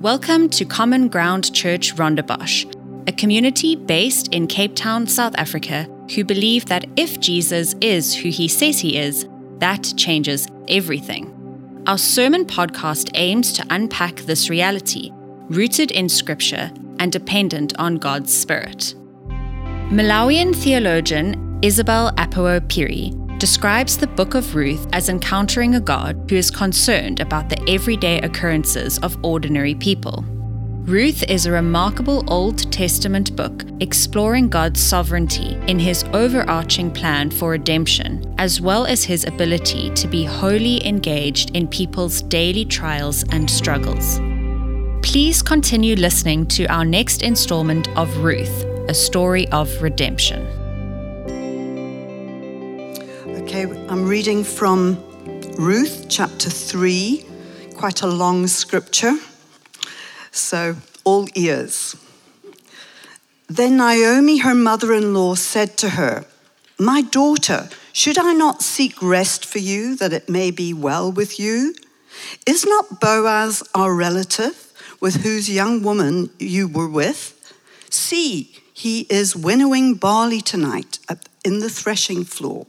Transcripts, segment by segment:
Welcome to Common Ground Church Rondebosch, a community based in Cape Town, South Africa, who believe that if Jesus is who he says he is, that changes everything. Our sermon podcast aims to unpack this reality, rooted in scripture and dependent on God's Spirit. Malawian theologian Isabel Apawo Phiri describes the book of Ruth as encountering a God who is concerned about the everyday occurrences of ordinary people. Ruth is a remarkable Old Testament book exploring God's sovereignty in his overarching plan for redemption, as well as his ability to be wholly engaged in people's daily trials and struggles. Please continue listening to our next installment of Ruth, a story of redemption. Okay, I'm reading from Ruth chapter 3, quite a long scripture. So, all ears. Then Naomi, her mother in law, said to her, My daughter, should I not seek rest for you that it may be well with you? Is not Boaz our relative, with whose young woman you were with? See, he is winnowing barley tonight in the threshing floor.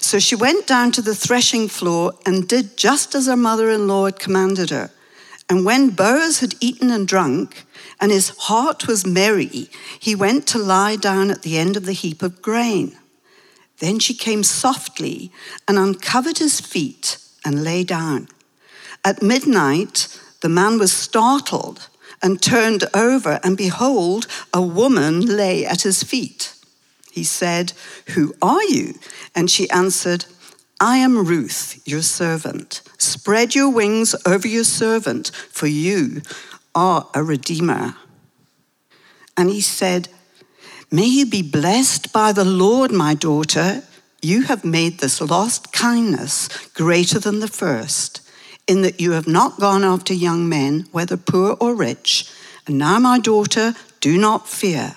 So she went down to the threshing floor and did just as her mother in law had commanded her. And when Boaz had eaten and drunk, and his heart was merry, he went to lie down at the end of the heap of grain. Then she came softly and uncovered his feet and lay down. At midnight, the man was startled and turned over, and behold, a woman lay at his feet. He said, Who are you? And she answered, I am Ruth, your servant. Spread your wings over your servant, for you are a redeemer. And he said, May you be blessed by the Lord, my daughter. You have made this lost kindness greater than the first, in that you have not gone after young men, whether poor or rich. And now, my daughter, do not fear.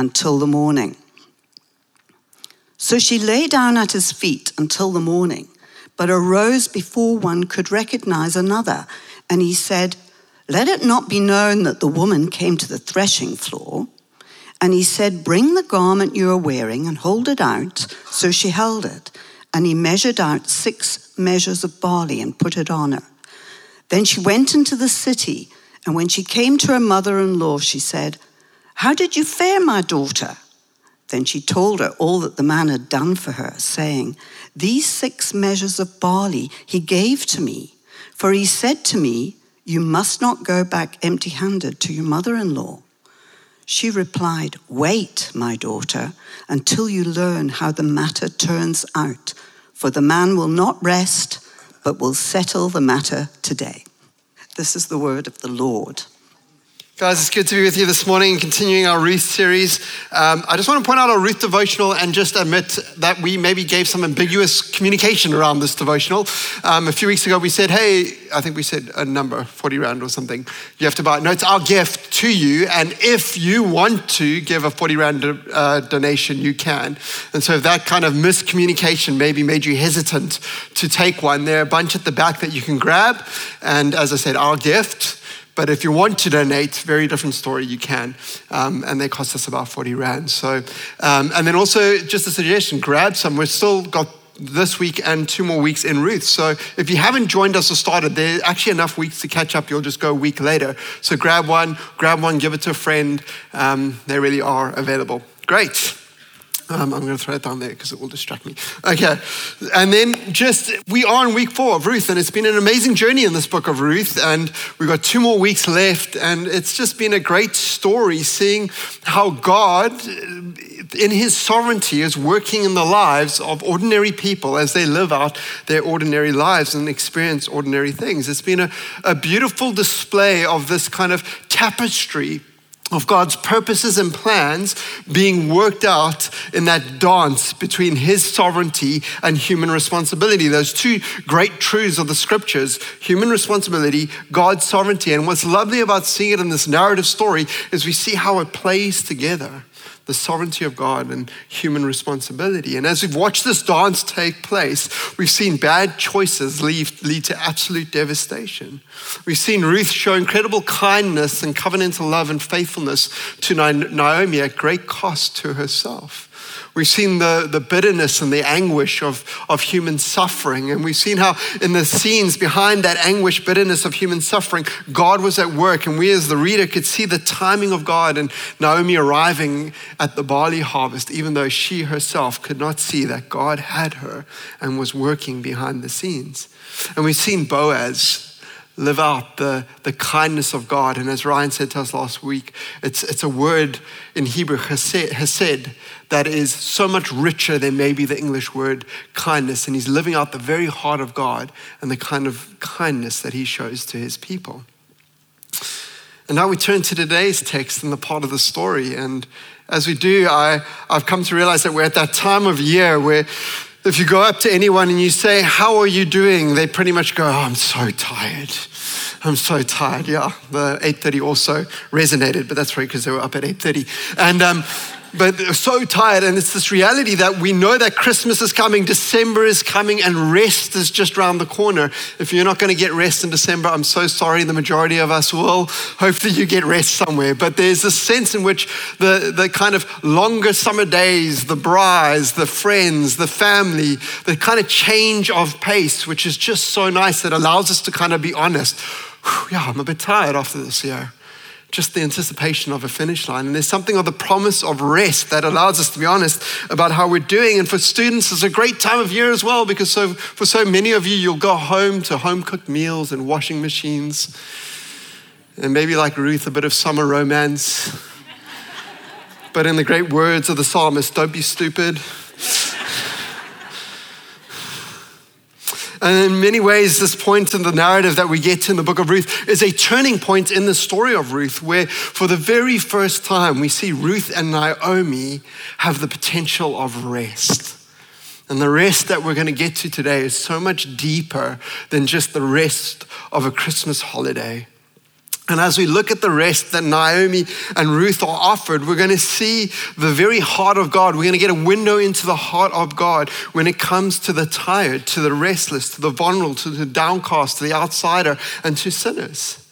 until the morning. So she lay down at his feet until the morning, but arose before one could recognize another. And he said, Let it not be known that the woman came to the threshing floor. And he said, Bring the garment you are wearing and hold it out. So she held it. And he measured out six measures of barley and put it on her. Then she went into the city. And when she came to her mother in law, she said, how did you fare, my daughter? Then she told her all that the man had done for her, saying, These six measures of barley he gave to me, for he said to me, You must not go back empty handed to your mother in law. She replied, Wait, my daughter, until you learn how the matter turns out, for the man will not rest, but will settle the matter today. This is the word of the Lord. Guys, it's good to be with you this morning, continuing our Ruth series. Um, I just want to point out our Ruth devotional and just admit that we maybe gave some ambiguous communication around this devotional. Um, a few weeks ago, we said, hey, I think we said a number, 40 Rand or something, you have to buy. No, it's our gift to you. And if you want to give a 40 Rand uh, donation, you can. And so if that kind of miscommunication maybe made you hesitant to take one, there are a bunch at the back that you can grab. And as I said, our gift but if you want to donate, very different story, you can. Um, and they cost us about 40 Rand. So, um, and then also just a suggestion, grab some. We've still got this week and two more weeks in Ruth. So if you haven't joined us or started, there are actually enough weeks to catch up. You'll just go a week later. So grab one, grab one, give it to a friend. Um, they really are available. Great. Um, I'm going to throw it down there because it will distract me. Okay. And then just, we are in week four of Ruth, and it's been an amazing journey in this book of Ruth. And we've got two more weeks left. And it's just been a great story seeing how God, in his sovereignty, is working in the lives of ordinary people as they live out their ordinary lives and experience ordinary things. It's been a, a beautiful display of this kind of tapestry of God's purposes and plans being worked out in that dance between His sovereignty and human responsibility. Those two great truths of the scriptures human responsibility, God's sovereignty. And what's lovely about seeing it in this narrative story is we see how it plays together the sovereignty of God and human responsibility. And as we've watched this dance take place, we've seen bad choices lead, lead to absolute devastation. We've seen Ruth show incredible kindness and covenantal love and faithfulness to Naomi at great cost to herself. We've seen the, the bitterness and the anguish of, of human suffering. And we've seen how, in the scenes behind that anguish, bitterness of human suffering, God was at work. And we, as the reader, could see the timing of God and Naomi arriving at the barley harvest, even though she herself could not see that God had her and was working behind the scenes. And we've seen Boaz live out the, the kindness of God. And as Ryan said to us last week, it's, it's a word in Hebrew, hesed, that is so much richer than maybe the English word kindness. And he's living out the very heart of God and the kind of kindness that he shows to his people. And now we turn to today's text and the part of the story. And as we do, I, I've come to realize that we're at that time of year where if you go up to anyone and you say, How are you doing? They pretty much go, oh, I'm so tired. I'm so tired. Yeah, the 8:30 also resonated, but that's right because they were up at 8:30. And um, but so tired. And it's this reality that we know that Christmas is coming, December is coming, and rest is just around the corner. If you're not going to get rest in December, I'm so sorry. The majority of us will. Hopefully, you get rest somewhere. But there's a sense in which the, the kind of longer summer days, the brides, the friends, the family, the kind of change of pace, which is just so nice that allows us to kind of be honest. Whew, yeah, I'm a bit tired after this year just the anticipation of a finish line. And there's something of the promise of rest that allows us to be honest about how we're doing. And for students, it's a great time of year as well because so, for so many of you, you'll go home to home cooked meals and washing machines. And maybe like Ruth, a bit of summer romance. but in the great words of the psalmist, don't be stupid. And in many ways, this point in the narrative that we get in the book of Ruth is a turning point in the story of Ruth, where for the very first time we see Ruth and Naomi have the potential of rest. And the rest that we're going to get to today is so much deeper than just the rest of a Christmas holiday. And as we look at the rest that Naomi and Ruth are offered, we're going to see the very heart of God. We're going to get a window into the heart of God when it comes to the tired, to the restless, to the vulnerable, to the downcast, to the outsider, and to sinners.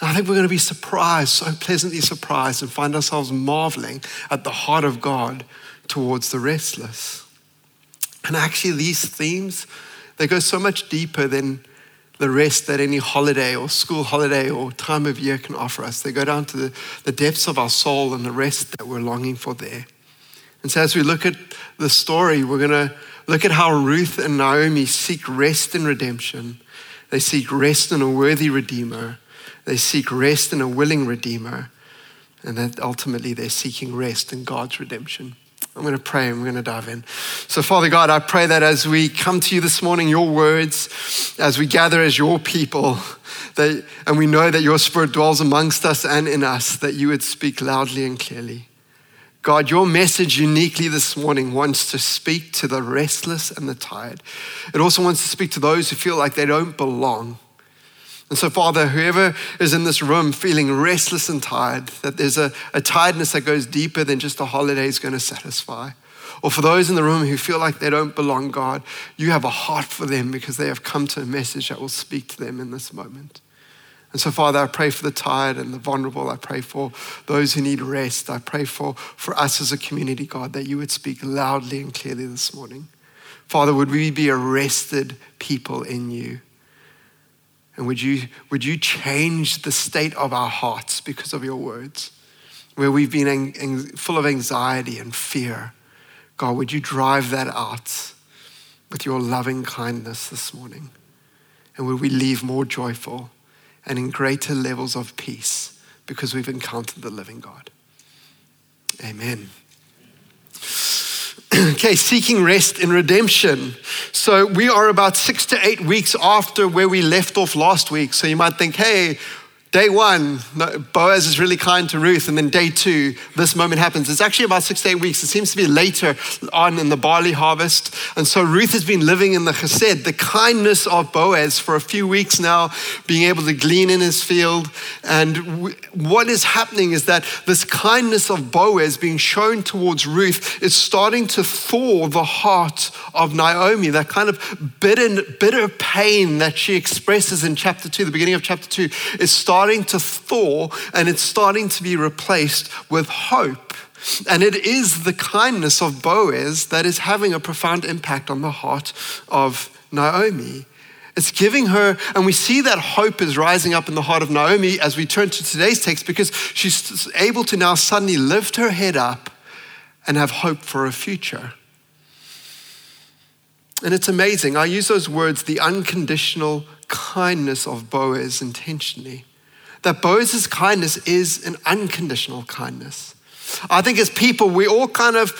And I think we're going to be surprised, so pleasantly surprised, and find ourselves marveling at the heart of God towards the restless. And actually, these themes, they go so much deeper than the rest that any holiday or school holiday or time of year can offer us. They go down to the, the depths of our soul and the rest that we're longing for there. And so, as we look at the story, we're going to look at how Ruth and Naomi seek rest in redemption. They seek rest in a worthy Redeemer. They seek rest in a willing Redeemer. And that ultimately they're seeking rest in God's redemption. I'm going to pray and we're going to dive in. So, Father God, I pray that as we come to you this morning, your words, as we gather as your people, that, and we know that your spirit dwells amongst us and in us, that you would speak loudly and clearly. God, your message uniquely this morning wants to speak to the restless and the tired. It also wants to speak to those who feel like they don't belong. And so, Father, whoever is in this room feeling restless and tired, that there's a, a tiredness that goes deeper than just a holiday is going to satisfy. Or for those in the room who feel like they don't belong, God, you have a heart for them because they have come to a message that will speak to them in this moment. And so, Father, I pray for the tired and the vulnerable. I pray for those who need rest. I pray for, for us as a community, God, that you would speak loudly and clearly this morning. Father, would we be arrested people in you? And would you, would you change the state of our hearts because of your words? Where we've been full of anxiety and fear. God, would you drive that out with your loving kindness this morning? And would we leave more joyful and in greater levels of peace because we've encountered the living God? Amen. okay, seeking rest in redemption. So we are about six to eight weeks after where we left off last week. So you might think, hey, Day one, Boaz is really kind to Ruth, and then day two, this moment happens. It's actually about six to eight weeks. It seems to be later on in the barley harvest. And so Ruth has been living in the chesed, the kindness of Boaz, for a few weeks now, being able to glean in his field. And what is happening is that this kindness of Boaz being shown towards Ruth is starting to thaw the heart of Naomi, that kind of bitter, bitter pain that she expresses in chapter two, the beginning of chapter two, is starting starting to thaw and it's starting to be replaced with hope. And it is the kindness of Boaz that is having a profound impact on the heart of Naomi. It's giving her, and we see that hope is rising up in the heart of Naomi as we turn to today's text because she's able to now suddenly lift her head up and have hope for a future. And it's amazing. I use those words, the unconditional kindness of Boaz, intentionally that Boaz's kindness is an unconditional kindness. I think as people, we all kind of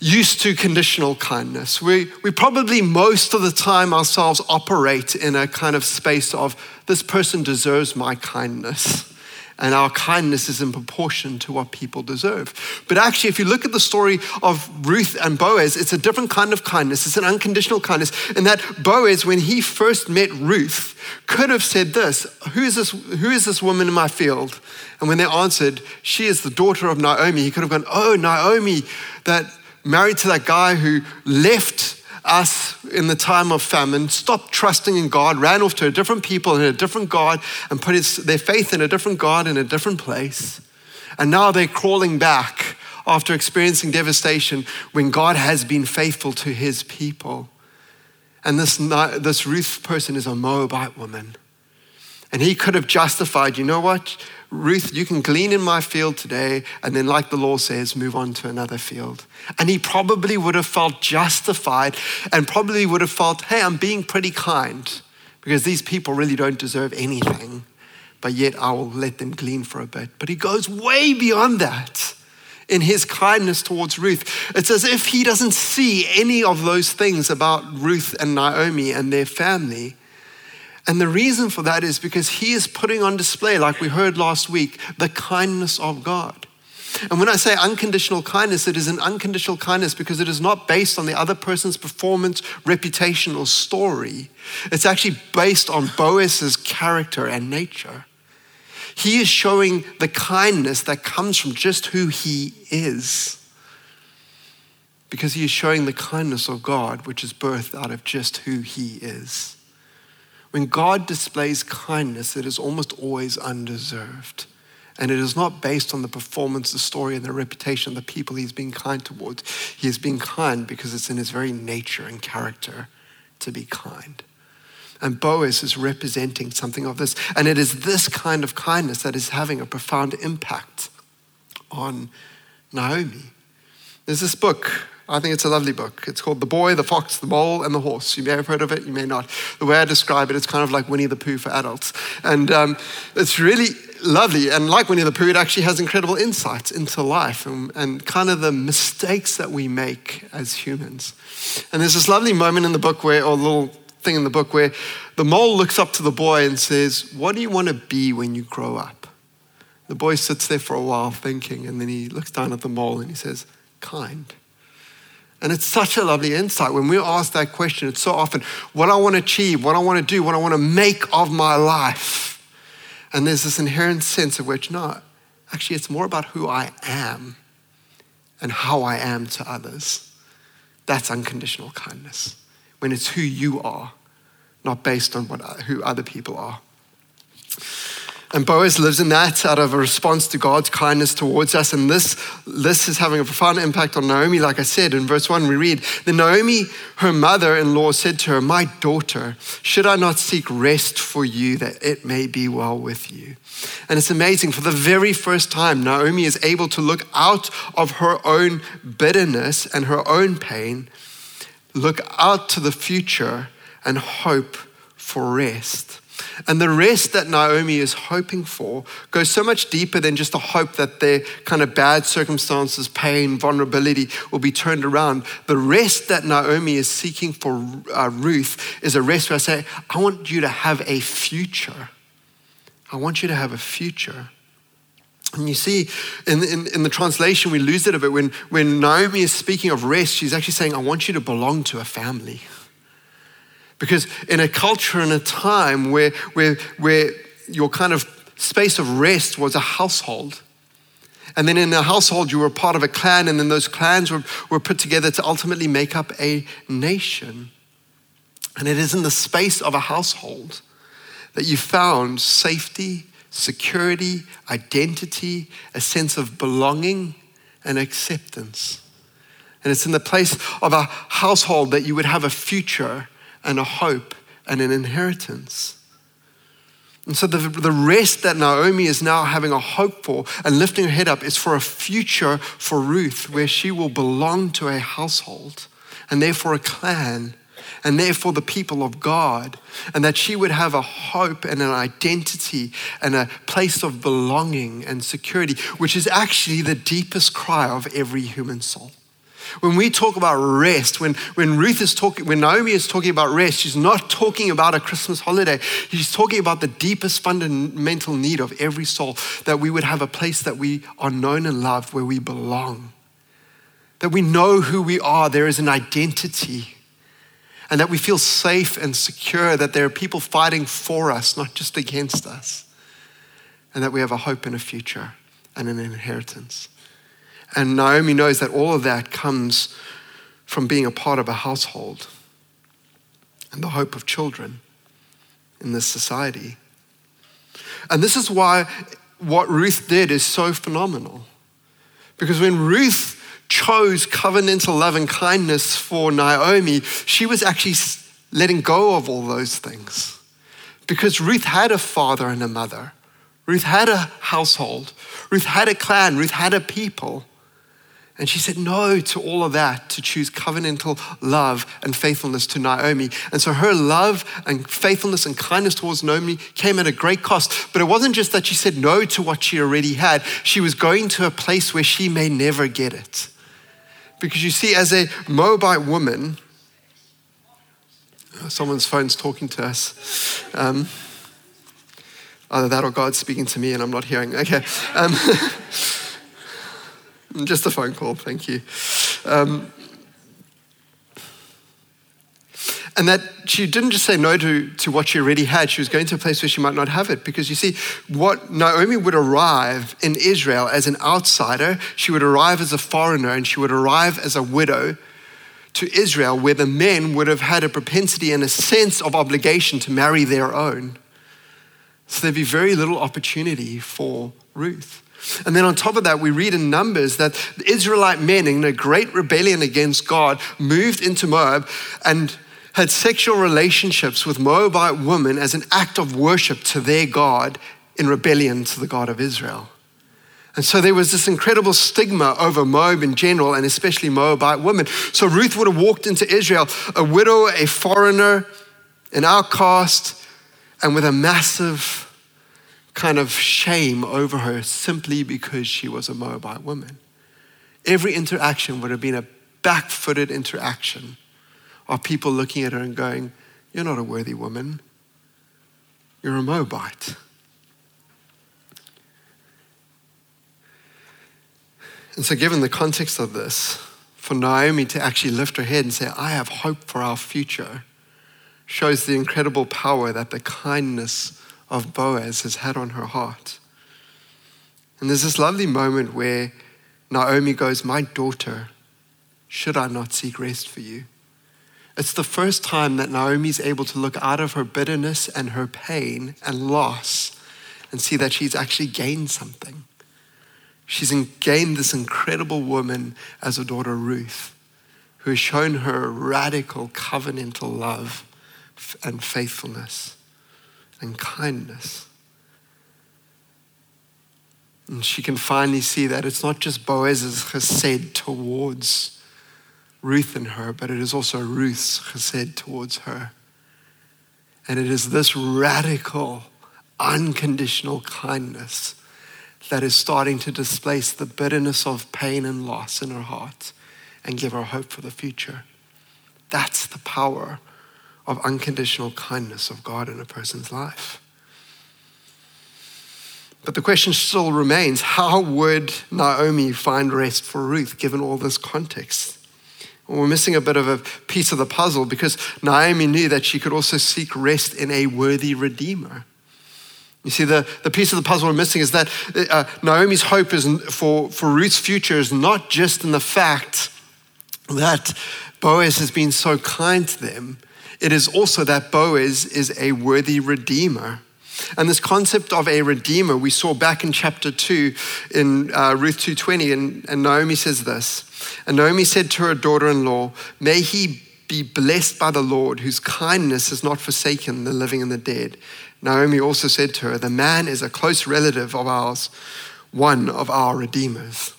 used to conditional kindness. We, we probably most of the time ourselves operate in a kind of space of this person deserves my kindness and our kindness is in proportion to what people deserve. But actually, if you look at the story of Ruth and Boaz, it's a different kind of kindness. It's an unconditional kindness. In that Boaz, when he first met Ruth, could have said this Who is this, who is this woman in my field? And when they answered, She is the daughter of Naomi, he could have gone, Oh, Naomi, that married to that guy who left us in the time of famine stopped trusting in God, ran off to a different people and a different God, and put his, their faith in a different God in a different place. And now they're crawling back after experiencing devastation when God has been faithful to his people. And this, this Ruth person is a Moabite woman. And he could have justified, you know what? Ruth, you can glean in my field today, and then, like the law says, move on to another field. And he probably would have felt justified and probably would have felt, hey, I'm being pretty kind because these people really don't deserve anything, but yet I will let them glean for a bit. But he goes way beyond that in his kindness towards Ruth. It's as if he doesn't see any of those things about Ruth and Naomi and their family. And the reason for that is because he is putting on display, like we heard last week, the kindness of God. And when I say unconditional kindness, it is an unconditional kindness because it is not based on the other person's performance, reputation, or story. It's actually based on Boaz's character and nature. He is showing the kindness that comes from just who he is. Because he is showing the kindness of God, which is birthed out of just who he is. When God displays kindness, it is almost always undeserved. And it is not based on the performance, the story, and the reputation of the people he's being kind towards. He is being kind because it's in his very nature and character to be kind. And Boaz is representing something of this. And it is this kind of kindness that is having a profound impact on Naomi. There's this book I think it's a lovely book. It's called The Boy, the Fox, the Mole, and the Horse. You may have heard of it, you may not. The way I describe it, it's kind of like Winnie the Pooh for adults. And um, it's really lovely. And like Winnie the Pooh, it actually has incredible insights into life and, and kind of the mistakes that we make as humans. And there's this lovely moment in the book where, or little thing in the book where the mole looks up to the boy and says, What do you want to be when you grow up? The boy sits there for a while thinking, and then he looks down at the mole and he says, Kind. And it's such a lovely insight. When we ask that question, it's so often what I want to achieve, what I want to do, what I want to make of my life. And there's this inherent sense of which, no, actually, it's more about who I am and how I am to others. That's unconditional kindness. When it's who you are, not based on what, who other people are. And Boaz lives in that out of a response to God's kindness towards us. And this, this is having a profound impact on Naomi. Like I said, in verse 1, we read Then Naomi, her mother in law, said to her, My daughter, should I not seek rest for you that it may be well with you? And it's amazing. For the very first time, Naomi is able to look out of her own bitterness and her own pain, look out to the future, and hope for rest. And the rest that Naomi is hoping for goes so much deeper than just a hope that their kind of bad circumstances, pain, vulnerability will be turned around. The rest that Naomi is seeking for uh, Ruth is a rest where I say, I want you to have a future. I want you to have a future. And you see, in, in, in, the translation, we lose it a bit. When, when Naomi is speaking of rest, she's actually saying, I want you to belong to a family. Because in a culture and a time where, where, where your kind of space of rest was a household, and then in a household, you were part of a clan, and then those clans were, were put together to ultimately make up a nation. And it is in the space of a household that you found safety, security, identity, a sense of belonging, and acceptance. And it's in the place of a household that you would have a future and a hope and an inheritance. And so the, the rest that Naomi is now having a hope for and lifting her head up is for a future for Ruth where she will belong to a household and therefore a clan and therefore the people of God, and that she would have a hope and an identity and a place of belonging and security, which is actually the deepest cry of every human soul. When we talk about rest, when, when Ruth is talking, when Naomi is talking about rest, she's not talking about a Christmas holiday. She's talking about the deepest fundamental need of every soul that we would have a place that we are known and loved, where we belong. That we know who we are, there is an identity. And that we feel safe and secure, that there are people fighting for us, not just against us. And that we have a hope and a future and an inheritance. And Naomi knows that all of that comes from being a part of a household and the hope of children in this society. And this is why what Ruth did is so phenomenal. Because when Ruth chose covenantal love and kindness for Naomi, she was actually letting go of all those things. Because Ruth had a father and a mother, Ruth had a household, Ruth had a clan, Ruth had a people. And she said no to all of that to choose covenantal love and faithfulness to Naomi. And so her love and faithfulness and kindness towards Naomi came at a great cost. But it wasn't just that she said no to what she already had, she was going to a place where she may never get it. Because you see, as a Moabite woman, someone's phone's talking to us. Um, either that or God's speaking to me and I'm not hearing. Okay. Um, Just a phone call, thank you. Um, and that she didn't just say no to, to what she already had, she was going to a place where she might not have it. Because you see, what Naomi would arrive in Israel as an outsider, she would arrive as a foreigner and she would arrive as a widow to Israel, where the men would have had a propensity and a sense of obligation to marry their own. So there'd be very little opportunity for Ruth. And then on top of that, we read in Numbers that the Israelite men, in a great rebellion against God, moved into Moab and had sexual relationships with Moabite women as an act of worship to their God in rebellion to the God of Israel. And so there was this incredible stigma over Moab in general, and especially Moabite women. So Ruth would have walked into Israel, a widow, a foreigner, an outcast, and with a massive kind of shame over her simply because she was a Moabite woman. Every interaction would have been a back footed interaction of people looking at her and going, You're not a worthy woman, you're a Moabite. And so, given the context of this, for Naomi to actually lift her head and say, I have hope for our future, shows the incredible power that the kindness of Boaz has had on her heart. And there's this lovely moment where Naomi goes, My daughter, should I not seek rest for you? It's the first time that Naomi is able to look out of her bitterness and her pain and loss and see that she's actually gained something. She's gained this incredible woman as a daughter, Ruth, who has shown her radical covenantal love and faithfulness and kindness. And she can finally see that it's not just Boaz's chesed towards Ruth and her, but it is also Ruth's chesed towards her. And it is this radical, unconditional kindness that is starting to displace the bitterness of pain and loss in her heart and give her hope for the future. That's the power of unconditional kindness of God in a person's life. But the question still remains how would Naomi find rest for Ruth given all this context? Well, we're missing a bit of a piece of the puzzle because Naomi knew that she could also seek rest in a worthy redeemer. You see, the, the piece of the puzzle we're missing is that uh, Naomi's hope is for, for Ruth's future is not just in the fact that Boaz has been so kind to them, it is also that Boaz is a worthy redeemer. And this concept of a redeemer, we saw back in chapter 2 in uh, Ruth 2.20, and, and Naomi says this. And Naomi said to her daughter-in-law, May he be blessed by the Lord, whose kindness has not forsaken the living and the dead. Naomi also said to her, The man is a close relative of ours, one of our redeemers.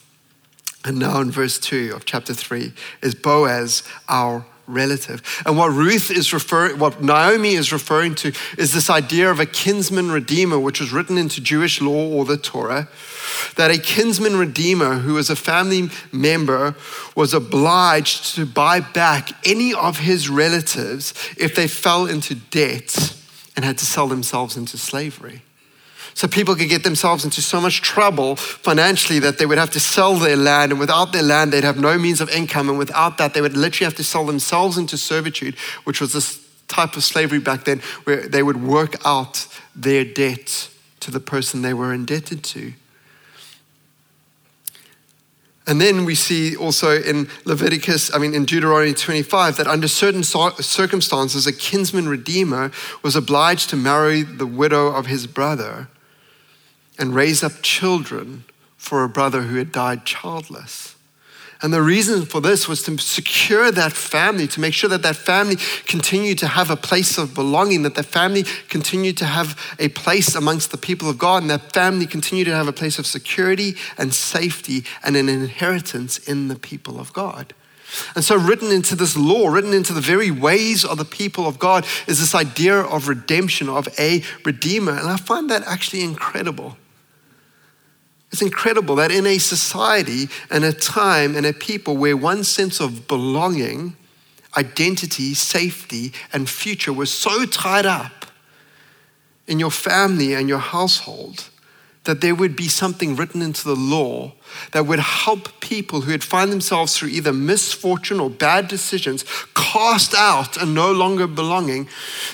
And now in verse 2 of chapter 3 is Boaz, our relative. And what Ruth is referring, what Naomi is referring to is this idea of a kinsman redeemer, which was written into Jewish law or the Torah, that a kinsman redeemer who was a family member was obliged to buy back any of his relatives if they fell into debt and had to sell themselves into slavery. So people could get themselves into so much trouble financially that they would have to sell their land, and without their land, they'd have no means of income, and without that, they would literally have to sell themselves into servitude, which was this type of slavery back then, where they would work out their debt to the person they were indebted to. And then we see also in Leviticus, I mean, in Deuteronomy 25, that under certain circumstances, a kinsman redeemer was obliged to marry the widow of his brother and raise up children for a brother who had died childless. And the reason for this was to secure that family, to make sure that that family continued to have a place of belonging, that the family continued to have a place amongst the people of God, and that family continued to have a place of security and safety and an inheritance in the people of God. And so, written into this law, written into the very ways of the people of God, is this idea of redemption, of a redeemer. And I find that actually incredible. It's incredible that in a society and a time and a people where one sense of belonging, identity, safety, and future was so tied up in your family and your household that there would be something written into the law that would help people who had found themselves through either misfortune or bad decisions cast out and no longer belonging,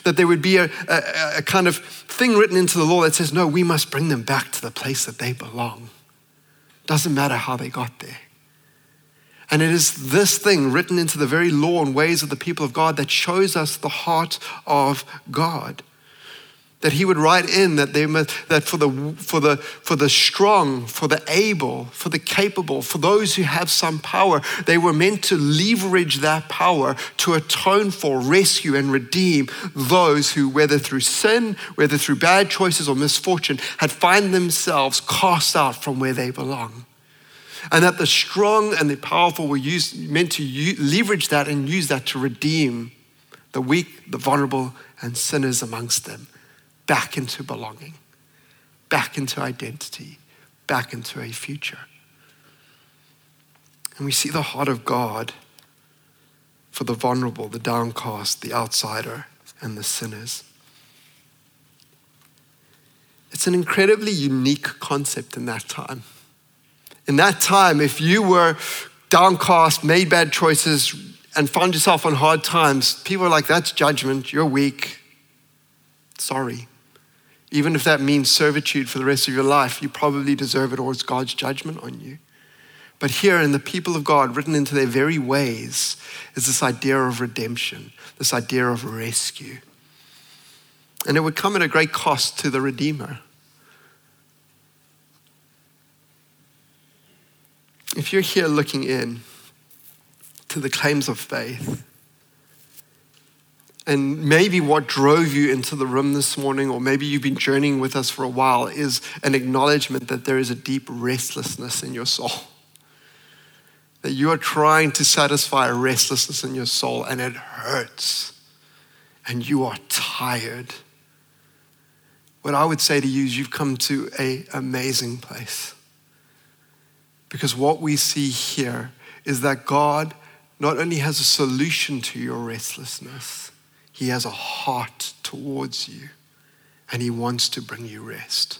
that there would be a, a, a kind of thing written into the law that says, no, we must bring them back to the place that they belong. Doesn't matter how they got there. And it is this thing written into the very law and ways of the people of God that shows us the heart of God that he would write in that they must, that for the for the for the strong, for the able, for the capable, for those who have some power, they were meant to leverage that power to atone for, rescue, and redeem those who, whether through sin, whether through bad choices or misfortune, had find themselves cast out from where they belong. And that the strong and the powerful were used, meant to leverage that and use that to redeem the weak, the vulnerable, and sinners amongst them back into belonging, back into identity, back into a future. And we see the heart of God for the vulnerable, the downcast, the outsider, and the sinners. It's an incredibly unique concept in that time. In that time, if you were downcast, made bad choices, and found yourself on hard times, people are like, that's judgment, you're weak. Sorry. Even if that means servitude for the rest of your life, you probably deserve it or it's God's judgment on you. But here in the people of God, written into their very ways, is this idea of redemption, this idea of rescue. And it would come at a great cost to the Redeemer. If you're here looking in to the claims of faith, and maybe what drove you into the room this morning, or maybe you've been journeying with us for a while, is an acknowledgement that there is a deep restlessness in your soul. That you are trying to satisfy a restlessness in your soul, and it hurts, and you are tired. What I would say to you is you've come to an amazing place. Because what we see here is that God not only has a solution to your restlessness, He has a heart towards you and He wants to bring you rest.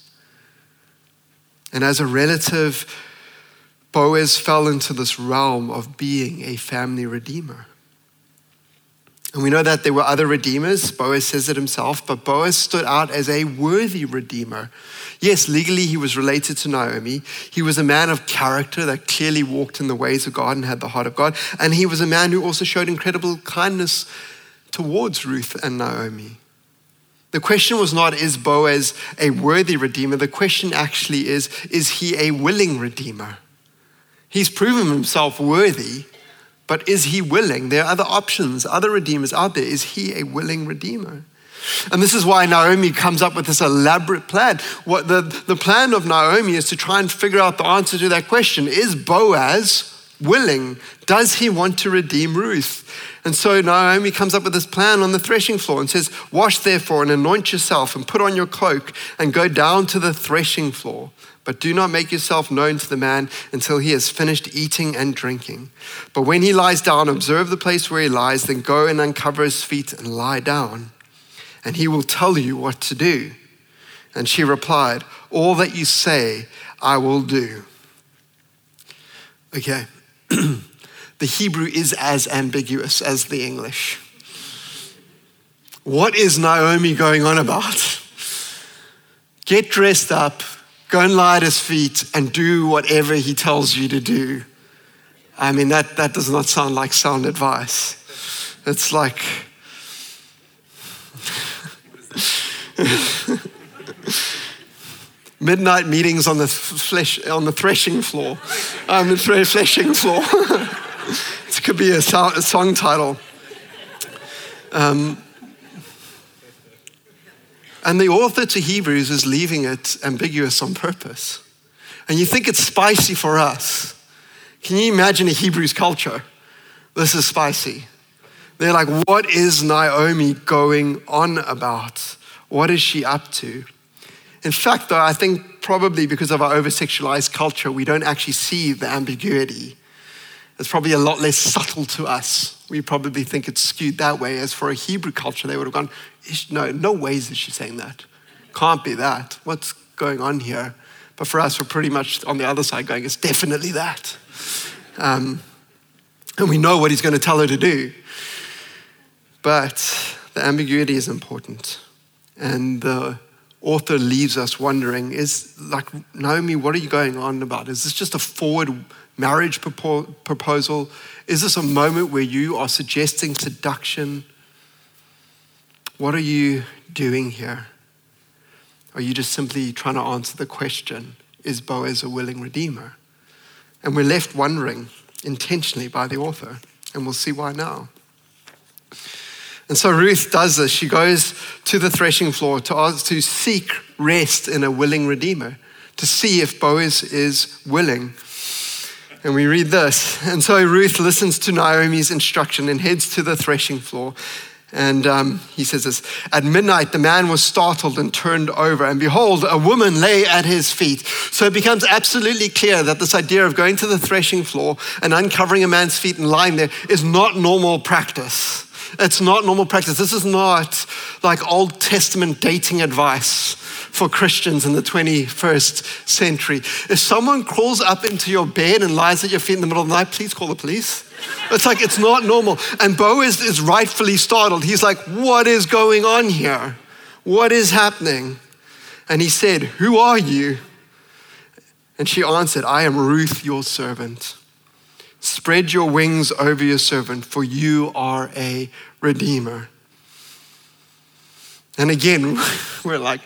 And as a relative, Boaz fell into this realm of being a family redeemer. And we know that there were other redeemers. Boaz says it himself, but Boaz stood out as a worthy redeemer. Yes, legally he was related to Naomi. He was a man of character that clearly walked in the ways of God and had the heart of God. And he was a man who also showed incredible kindness towards Ruth and Naomi. The question was not, is Boaz a worthy redeemer? The question actually is, is he a willing redeemer? He's proven himself worthy but is he willing? There are other options, other redeemers out there. Is he a willing redeemer? And this is why Naomi comes up with this elaborate plan. What the, the plan of Naomi is to try and figure out the answer to that question. Is Boaz willing? Does he want to redeem Ruth? And so Naomi comes up with this plan on the threshing floor and says, Wash therefore and anoint yourself and put on your cloak and go down to the threshing floor. But do not make yourself known to the man until he has finished eating and drinking. But when he lies down, observe the place where he lies, then go and uncover his feet and lie down. And he will tell you what to do. And she replied, All that you say, I will do. Okay. the Hebrew is as ambiguous as the English. What is Naomi going on about? Get dressed up, Go and lie at his feet and do whatever he tells you to do. I mean, that, that does not sound like sound advice. It's like, midnight meetings on the flesh, on the threshing floor, on the threshing floor. could be a, song, a song title. Um, and the author to Hebrews is leaving it ambiguous on purpose. And you think it's spicy for us. Can you imagine a Hebrews culture? This is spicy. They're like, what is Naomi going on about? What is she up to? In fact, though, I think probably because of our over sexualized culture, we don't actually see the ambiguity. It's probably a lot less subtle to us. We probably think it's skewed that way, as for a Hebrew culture, they would have gone, no, no ways is she saying that. Can't be that. What's going on here? But for us, we're pretty much on the other side going, it's definitely that. Um, and we know what he's going to tell her to do. But the ambiguity is important. And the author leaves us wondering is like, Naomi, what are you going on about? Is this just a forward marriage proposal? Is this a moment where you are suggesting seduction? What are you doing here? Are you just simply trying to answer the question, is Boaz a willing redeemer? And we're left wondering intentionally by the author, and we'll see why now. And so Ruth does this. She goes to the threshing floor to, ask, to seek rest in a willing redeemer, to see if Boaz is willing. And we read this. And so Ruth listens to Naomi's instruction and heads to the threshing floor. And um, he says this At midnight, the man was startled and turned over, and behold, a woman lay at his feet. So it becomes absolutely clear that this idea of going to the threshing floor and uncovering a man's feet and lying there is not normal practice. It's not normal practice. This is not like Old Testament dating advice for Christians in the 21st century. If someone crawls up into your bed and lies at your feet in the middle of the night, please call the police. It's like it's not normal. And Boaz is rightfully startled. He's like, What is going on here? What is happening? And he said, Who are you? And she answered, I am Ruth, your servant. Spread your wings over your servant, for you are a redeemer. And again, we're like,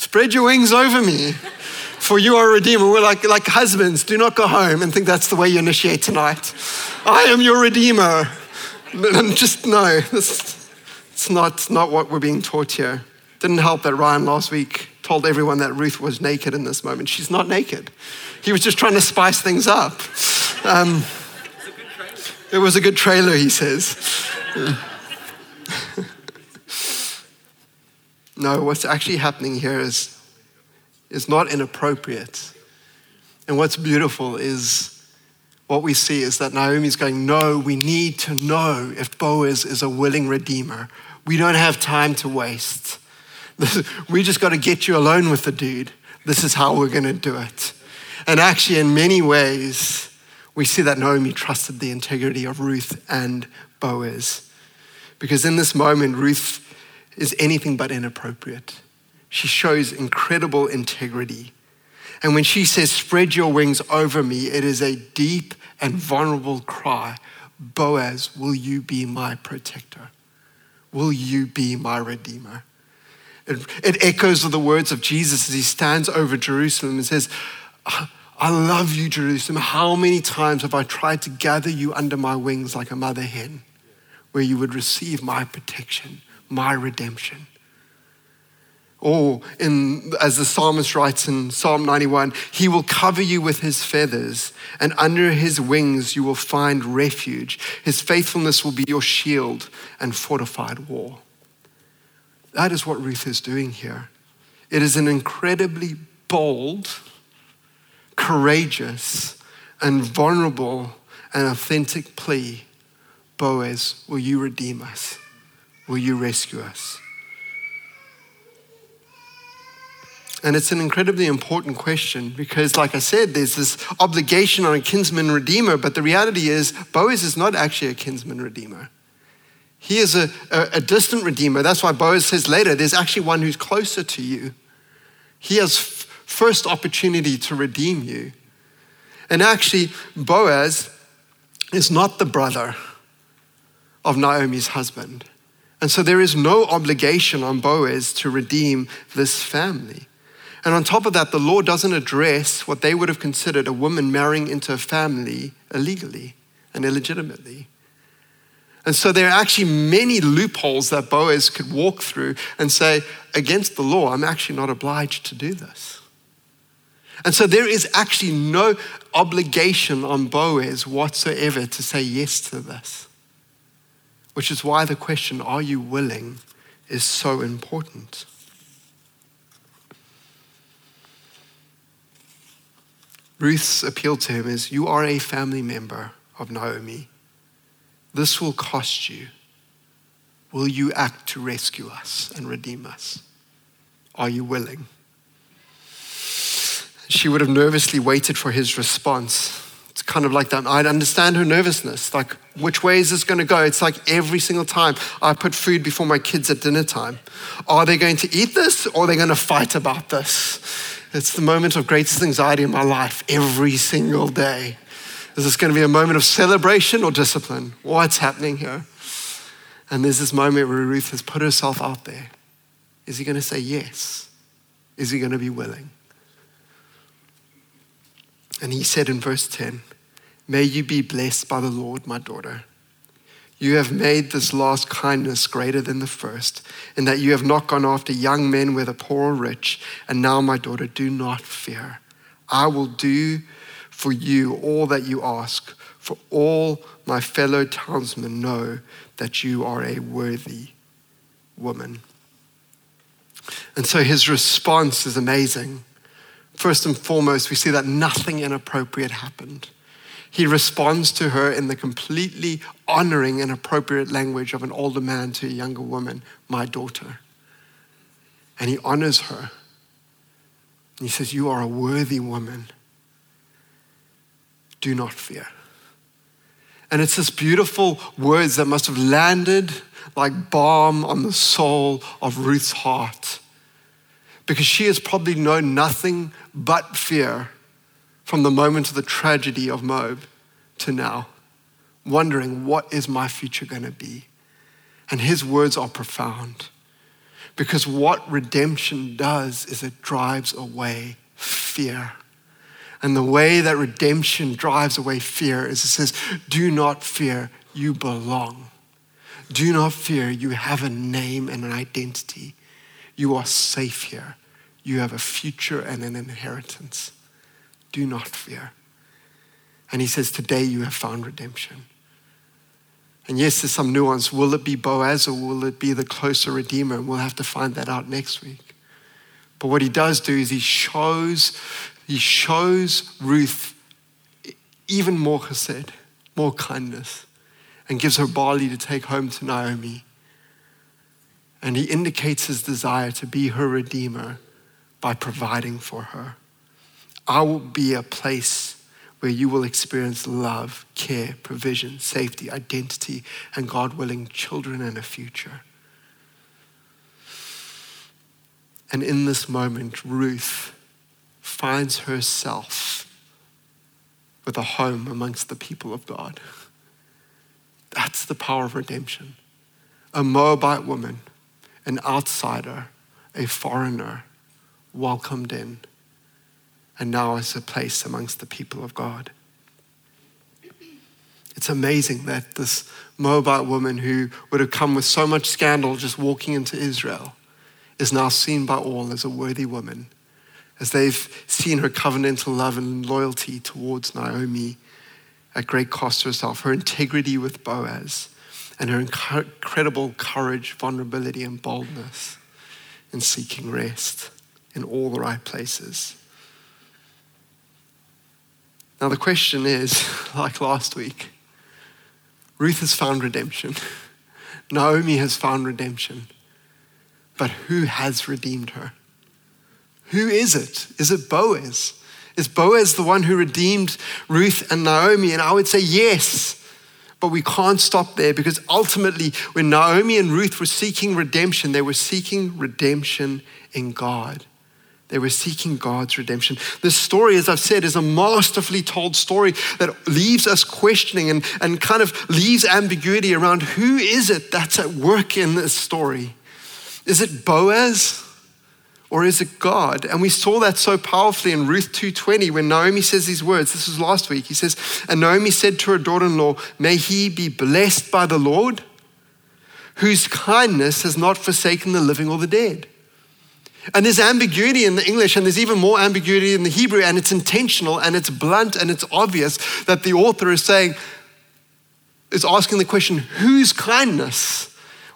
Spread your wings over me. For you are a redeemer. We're like, like husbands, do not go home and think that's the way you initiate tonight. I am your redeemer. And Just no, it's not, not what we're being taught here. Didn't help that Ryan last week told everyone that Ruth was naked in this moment. She's not naked. He was just trying to spice things up. Um, it was a good trailer, he says. no, what's actually happening here is, is not inappropriate. And what's beautiful is what we see is that Naomi's going, No, we need to know if Boaz is a willing redeemer. We don't have time to waste. we just got to get you alone with the dude. This is how we're going to do it. And actually, in many ways, we see that Naomi trusted the integrity of Ruth and Boaz. Because in this moment, Ruth is anything but inappropriate. She shows incredible integrity. And when she says, Spread your wings over me, it is a deep and vulnerable cry Boaz, will you be my protector? Will you be my redeemer? It, it echoes the words of Jesus as he stands over Jerusalem and says, I love you, Jerusalem. How many times have I tried to gather you under my wings like a mother hen, where you would receive my protection, my redemption? Or, in, as the psalmist writes in Psalm 91, he will cover you with his feathers, and under his wings you will find refuge. His faithfulness will be your shield and fortified wall. That is what Ruth is doing here. It is an incredibly bold, courageous and vulnerable and authentic plea Boaz, will you redeem us? Will you rescue us? And it's an incredibly important question because, like I said, there's this obligation on a kinsman redeemer, but the reality is, Boaz is not actually a kinsman redeemer. He is a, a, a distant redeemer. That's why Boaz says later, there's actually one who's closer to you. He has first opportunity to redeem you. And actually, Boaz is not the brother of Naomi's husband. And so there is no obligation on Boaz to redeem this family. And on top of that, the law doesn't address what they would have considered a woman marrying into a family illegally and illegitimately. And so there are actually many loopholes that Boaz could walk through and say, against the law, I'm actually not obliged to do this. And so there is actually no obligation on Boaz whatsoever to say yes to this. Which is why the question, are you willing, is so important. Ruth's appeal to him is You are a family member of Naomi. This will cost you. Will you act to rescue us and redeem us? Are you willing? she would have nervously waited for his response. It's kind of like that. I'd understand her nervousness. Like, which way is this going to go? It's like every single time I put food before my kids at dinner time. Are they going to eat this or are they going to fight about this? It's the moment of greatest anxiety in my life every single day. Is this going to be a moment of celebration or discipline? What's happening here? And there's this moment where Ruth has put herself out there. Is he going to say yes? Is he going to be willing? And he said in verse 10, May you be blessed by the Lord, my daughter. You have made this last kindness greater than the first, in that you have not gone after young men, whether poor or rich. And now, my daughter, do not fear. I will do for you all that you ask, for all my fellow townsmen know that you are a worthy woman. And so his response is amazing. First and foremost, we see that nothing inappropriate happened. He responds to her in the completely honoring and appropriate language of an older man to a younger woman, my daughter. And he honors her. And he says, You are a worthy woman. Do not fear. And it's this beautiful words that must have landed like balm on the soul of Ruth's heart because she has probably known nothing but fear from the moment of the tragedy of Moab to now, wondering what is my future going to be. And his words are profound because what redemption does is it drives away fear. And the way that redemption drives away fear is it says, Do not fear, you belong. Do not fear, you have a name and an identity. You are safe here. You have a future and an inheritance. Do not fear. And he says, Today you have found redemption. And yes, there's some nuance. Will it be Boaz or will it be the closer Redeemer? And we'll have to find that out next week. But what he does do is he shows, he shows Ruth even more chesed, more kindness, and gives her barley to take home to Naomi. And he indicates his desire to be her redeemer by providing for her. I will be a place where you will experience love, care, provision, safety, identity, and God willing, children and a future. And in this moment, Ruth finds herself with a home amongst the people of God. That's the power of redemption. A Moabite woman, an outsider, a foreigner, welcomed in, and now is a place amongst the people of God. It's amazing that this Moabite woman who would have come with so much scandal just walking into Israel is now seen by all as a worthy woman, as they've seen her covenantal love and loyalty towards Naomi at great cost to herself, her integrity with Boaz, and her incredible courage, vulnerability, and boldness in seeking rest in all the right places. Now, the question is like last week, Ruth has found redemption, Naomi has found redemption. But who has redeemed her? Who is it? Is it Boaz? Is Boaz the one who redeemed Ruth and Naomi? And I would say yes. But we can't stop there because ultimately, when Naomi and Ruth were seeking redemption, they were seeking redemption in God. They were seeking God's redemption. This story, as I've said, is a masterfully told story that leaves us questioning and, and kind of leaves ambiguity around who is it that's at work in this story. Is it Boaz or is it God? And we saw that so powerfully in Ruth 2:20 when Naomi says these words. This was last week. He says, "And Naomi said to her daughter-in-law, "May he be blessed by the Lord, whose kindness has not forsaken the living or the dead." And there's ambiguity in the English, and there's even more ambiguity in the Hebrew, and it's intentional and it's blunt and it's obvious that the author is saying, is asking the question, whose kindness?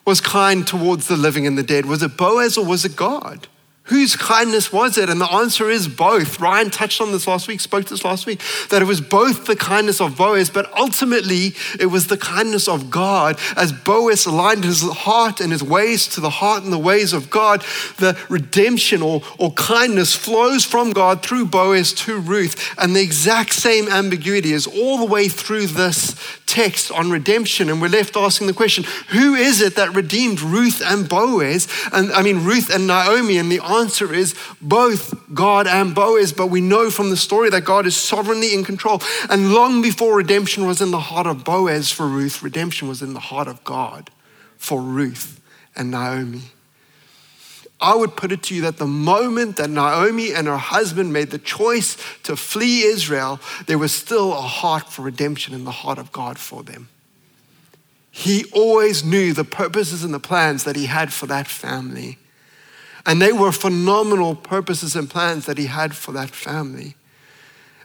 was kind towards the living and the dead? Was it Boaz or was it God? Whose kindness was it? And the answer is both. Ryan touched on this last week, spoke this last week, that it was both the kindness of Boaz, but ultimately it was the kindness of God. As Boaz aligned his heart and his ways to the heart and the ways of God, the redemption or, or kindness flows from God through Boaz to Ruth. And the exact same ambiguity is all the way through this text on redemption. And we're left asking the question who is it that redeemed Ruth and Boaz? And I mean, Ruth and Naomi? And the answer is both God and Boaz, but we know from the story that God is sovereignly in control. And long before redemption was in the heart of Boaz for Ruth, redemption was in the heart of God for Ruth and Naomi. I would put it to you that the moment that Naomi and her husband made the choice to flee Israel, there was still a heart for redemption in the heart of God for them. He always knew the purposes and the plans that he had for that family. And they were phenomenal purposes and plans that he had for that family.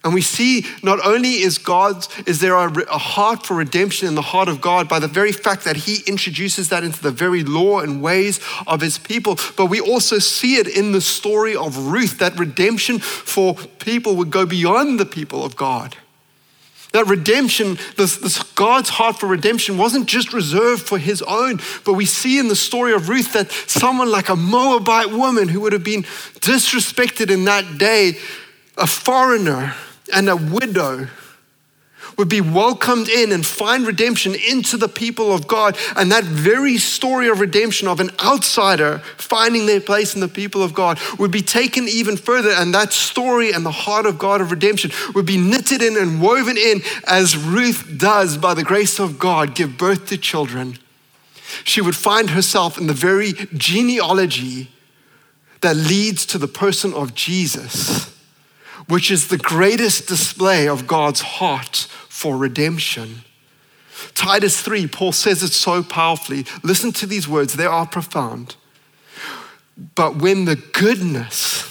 And we see not only is God's, is there a, a, heart for redemption in the heart of God by the very fact that He introduces that into the very law and ways of His people, but we also see it in the story of Ruth that redemption for people would go beyond the people of God. That redemption, this, this, God's heart for redemption wasn't just reserved for his own, but we see in the story of Ruth that someone like a Moabite woman who would have been disrespected in that day, a foreigner and a widow, would be welcomed in and find redemption into the people of God. And that very story of redemption of an outsider finding their place in the people of God would be taken even further. And that story and the heart of God of redemption would be knitted in and woven in as Ruth does, by the grace of God, give birth to children. She would find herself in the very genealogy that leads to the person of Jesus which is the greatest display of God's heart for redemption. Titus 3, Paul says it so powerfully. Listen to these words, they are profound. But when the goodness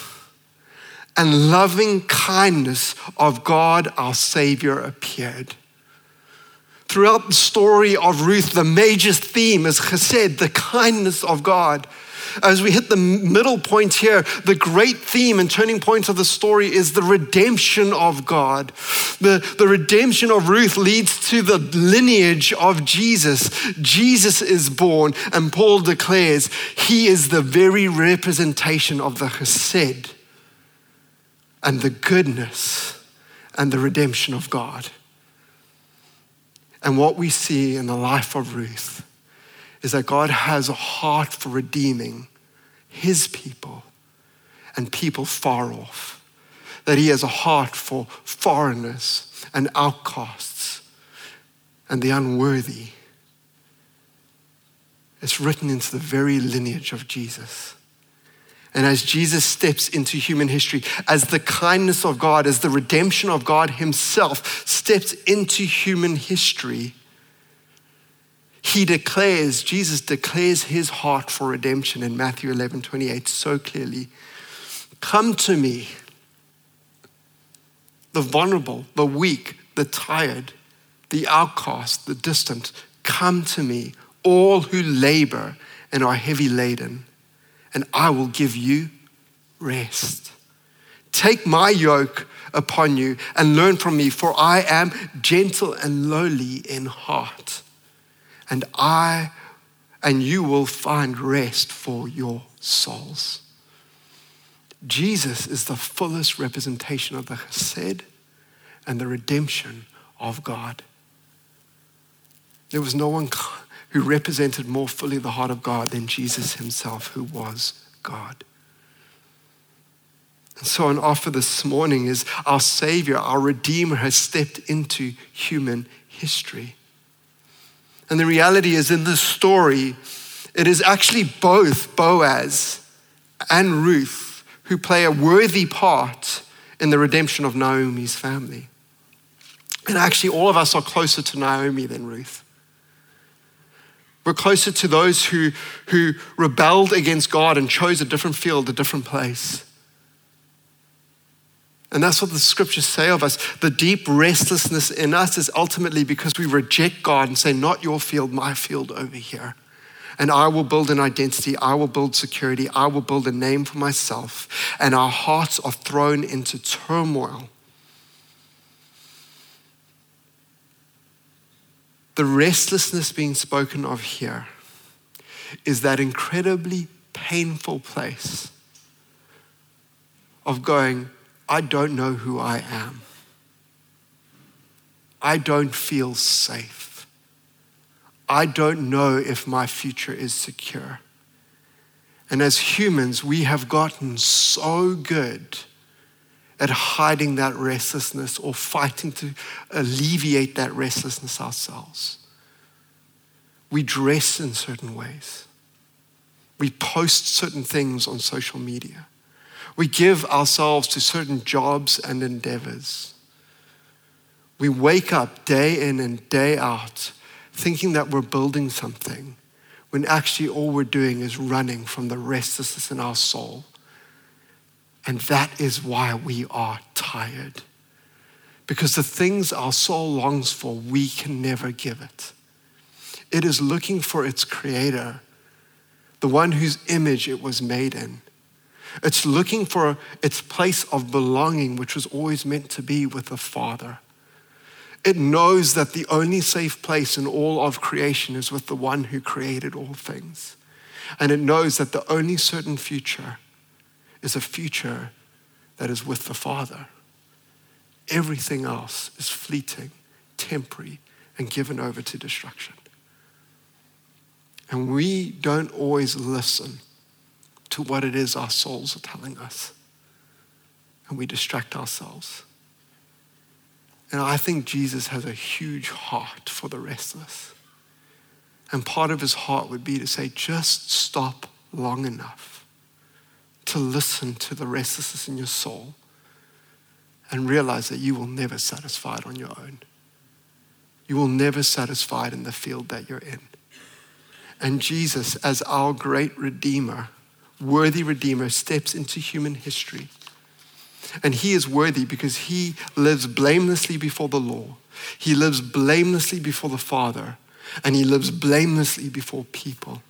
and loving kindness of God our Savior appeared, throughout the story of Ruth, the major theme is chesed, the kindness of God. As we hit the middle point here, the great theme and turning point of the story is the redemption of God. The, the redemption of Ruth leads to the lineage of Jesus. Jesus is born, and Paul declares he is the very representation of the chesed and the goodness and the redemption of God. And what we see in the life of Ruth is that God has a heart for redeeming his people and people far off. That he has a heart for foreigners and outcasts and the unworthy. It's written into the very lineage of Jesus. And as Jesus steps into human history, as the kindness of God, as the redemption of God Himself steps into human history, He declares, Jesus declares His heart for redemption in Matthew 11 28 so clearly. Come to me, the vulnerable, the weak, the tired, the outcast, the distant. Come to me, all who labor and are heavy laden and I will give you rest. Take my yoke upon you and learn from me, for I am gentle and lowly in heart, and I and you will find rest for your souls. Jesus is the fullest representation of the chesed and the redemption of God. There was no one who represented more fully the heart of God than Jesus himself, who was God. And so, an offer this morning is our Savior, our Redeemer, has stepped into human history. And the reality is, in this story, it is actually both Boaz and Ruth who play a worthy part in the redemption of Naomi's family. And actually, all of us are closer to Naomi than Ruth. We're closer to those who, who rebelled against God and chose a different field, a different place. And that's what the scriptures say of us. The deep restlessness in us is ultimately because we reject God and say, Not your field, my field over here. And I will build an identity, I will build security, I will build a name for myself. And our hearts are thrown into turmoil The restlessness being spoken of here is that incredibly painful place of going, I don't know who I am. I don't feel safe. I don't know if my future is secure. And as humans, we have gotten so good at hiding that restlessness or fighting to alleviate that restlessness ourselves. We dress in certain ways. We post certain things on social media. We give ourselves to certain jobs and endeavors. We wake up day in and day out thinking that we're building something when actually all we're doing is running from the restlessness in our soul and that is why we are tired. Because the things our soul longs for, we can never give it. It is looking for its creator, the one whose image it was made in. It's looking for its place of belonging, which was always meant to be with the Father. It knows that the only safe place in all of creation is with the one who created all things. And it knows that the only certain future is a future that is with the Father. Everything else is fleeting, temporary, and given over to destruction. And we don't always listen to what it is our souls are telling us. And we distract ourselves. And I think Jesus has a huge heart for the restless. And part of his heart would be to say, just stop long enough to listen to the restlessness in your soul and realize that you will never satisfy it on your own. You will never satisfy it in the field that you're in. And Jesus, as our great Redeemer, worthy Redeemer, steps into human history. And he is worthy because he lives blamelessly before the law. He lives blamelessly before the Father. And he lives blamelessly before people.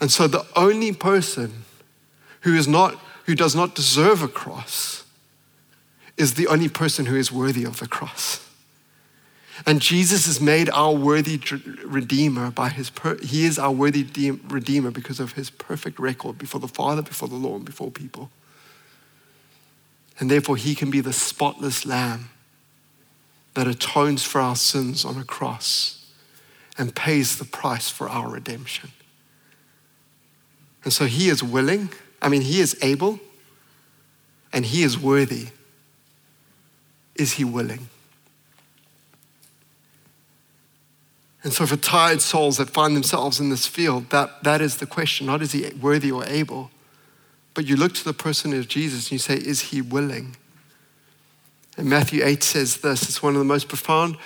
And so the only person who is not who does not deserve a cross is the only person who is worthy of the cross. And Jesus is made our worthy redeemer by his, per- he is our worthy de- redeemer because of his perfect record before the Father, before the Lord, and before people. And therefore, he can be the spotless lamb that atones for our sins on a cross and pays the price for our redemption. And so he is willing, I mean, he is able, and he is worthy. Is he willing? And so, for tired souls that find themselves in this field, that, that is the question. Not is he worthy or able, but you look to the person of Jesus and you say, is he willing? And Matthew 8 says this it's one of the most profound,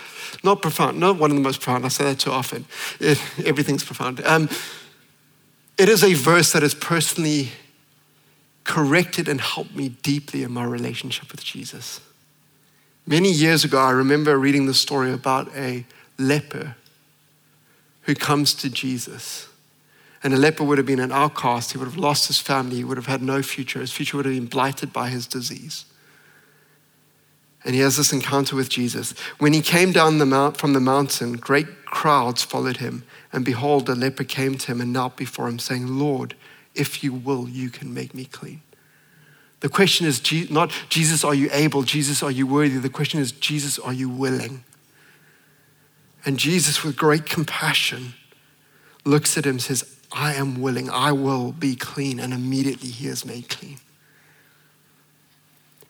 not profound, not one of the most profound, I say that too often. It, everything's profound. Um, it is a verse that has personally corrected and helped me deeply in my relationship with Jesus. Many years ago, I remember reading the story about a leper who comes to Jesus. And a leper would have been an outcast. He would have lost his family. He would have had no future. His future would have been blighted by his disease. And he has this encounter with Jesus. When he came down the mount, from the mountain, great crowds followed him. And behold, a leper came to him and knelt before him, saying, Lord, if you will, you can make me clean. The question is not, Jesus, are you able? Jesus, are you worthy? The question is, Jesus, are you willing? And Jesus, with great compassion, looks at him and says, I am willing, I will be clean. And immediately he is made clean.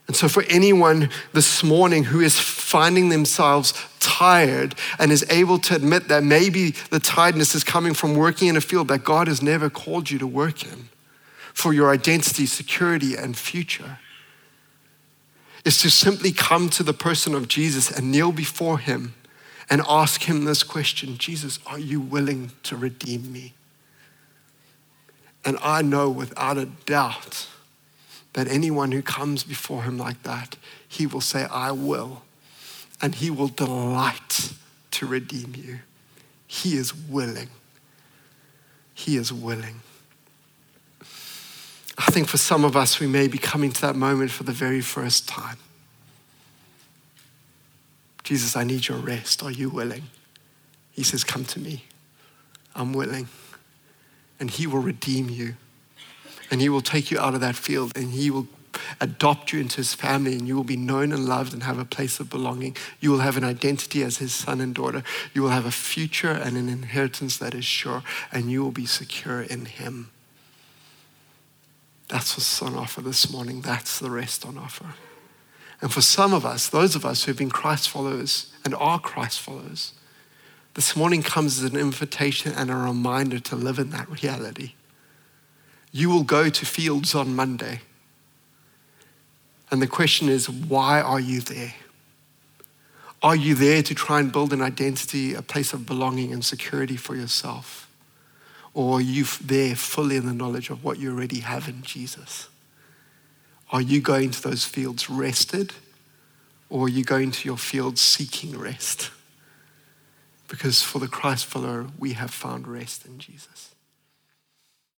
And so, for anyone this morning who is finding themselves tired and is able to admit that maybe the tiredness is coming from working in a field that God has never called you to work in for your identity, security, and future, is to simply come to the person of Jesus and kneel before him and ask him this question Jesus, are you willing to redeem me? And I know without a doubt that anyone who comes before him like that, he will say, I will. And he will delight to redeem you. He is willing. He is willing. I think for some of us, we may be coming to that moment for the very first time. Jesus, I need your rest. Are you willing? He says, Come to me. I'm willing. And He will redeem you. And He will take you out of that field and He will adopt you into His family and you will be known and loved and have a place of belonging. You will have an identity as His son and daughter. You will have a future and an inheritance that is sure and you will be secure in Him. That's what's on offer this morning. That's the rest on offer. And for some of us, those of us who have been Christ followers and are Christ followers, this morning comes as an invitation and a reminder to live in that reality. You will go to fields on Monday. And the question is, why are you there? Are you there to try and build an identity, a place of belonging and security for yourself? Or are you there fully in the knowledge of what you already have in Jesus? Are you going to those fields rested? Or are you going to your fields seeking rest? Because for the Christ follower, we have found rest in Jesus.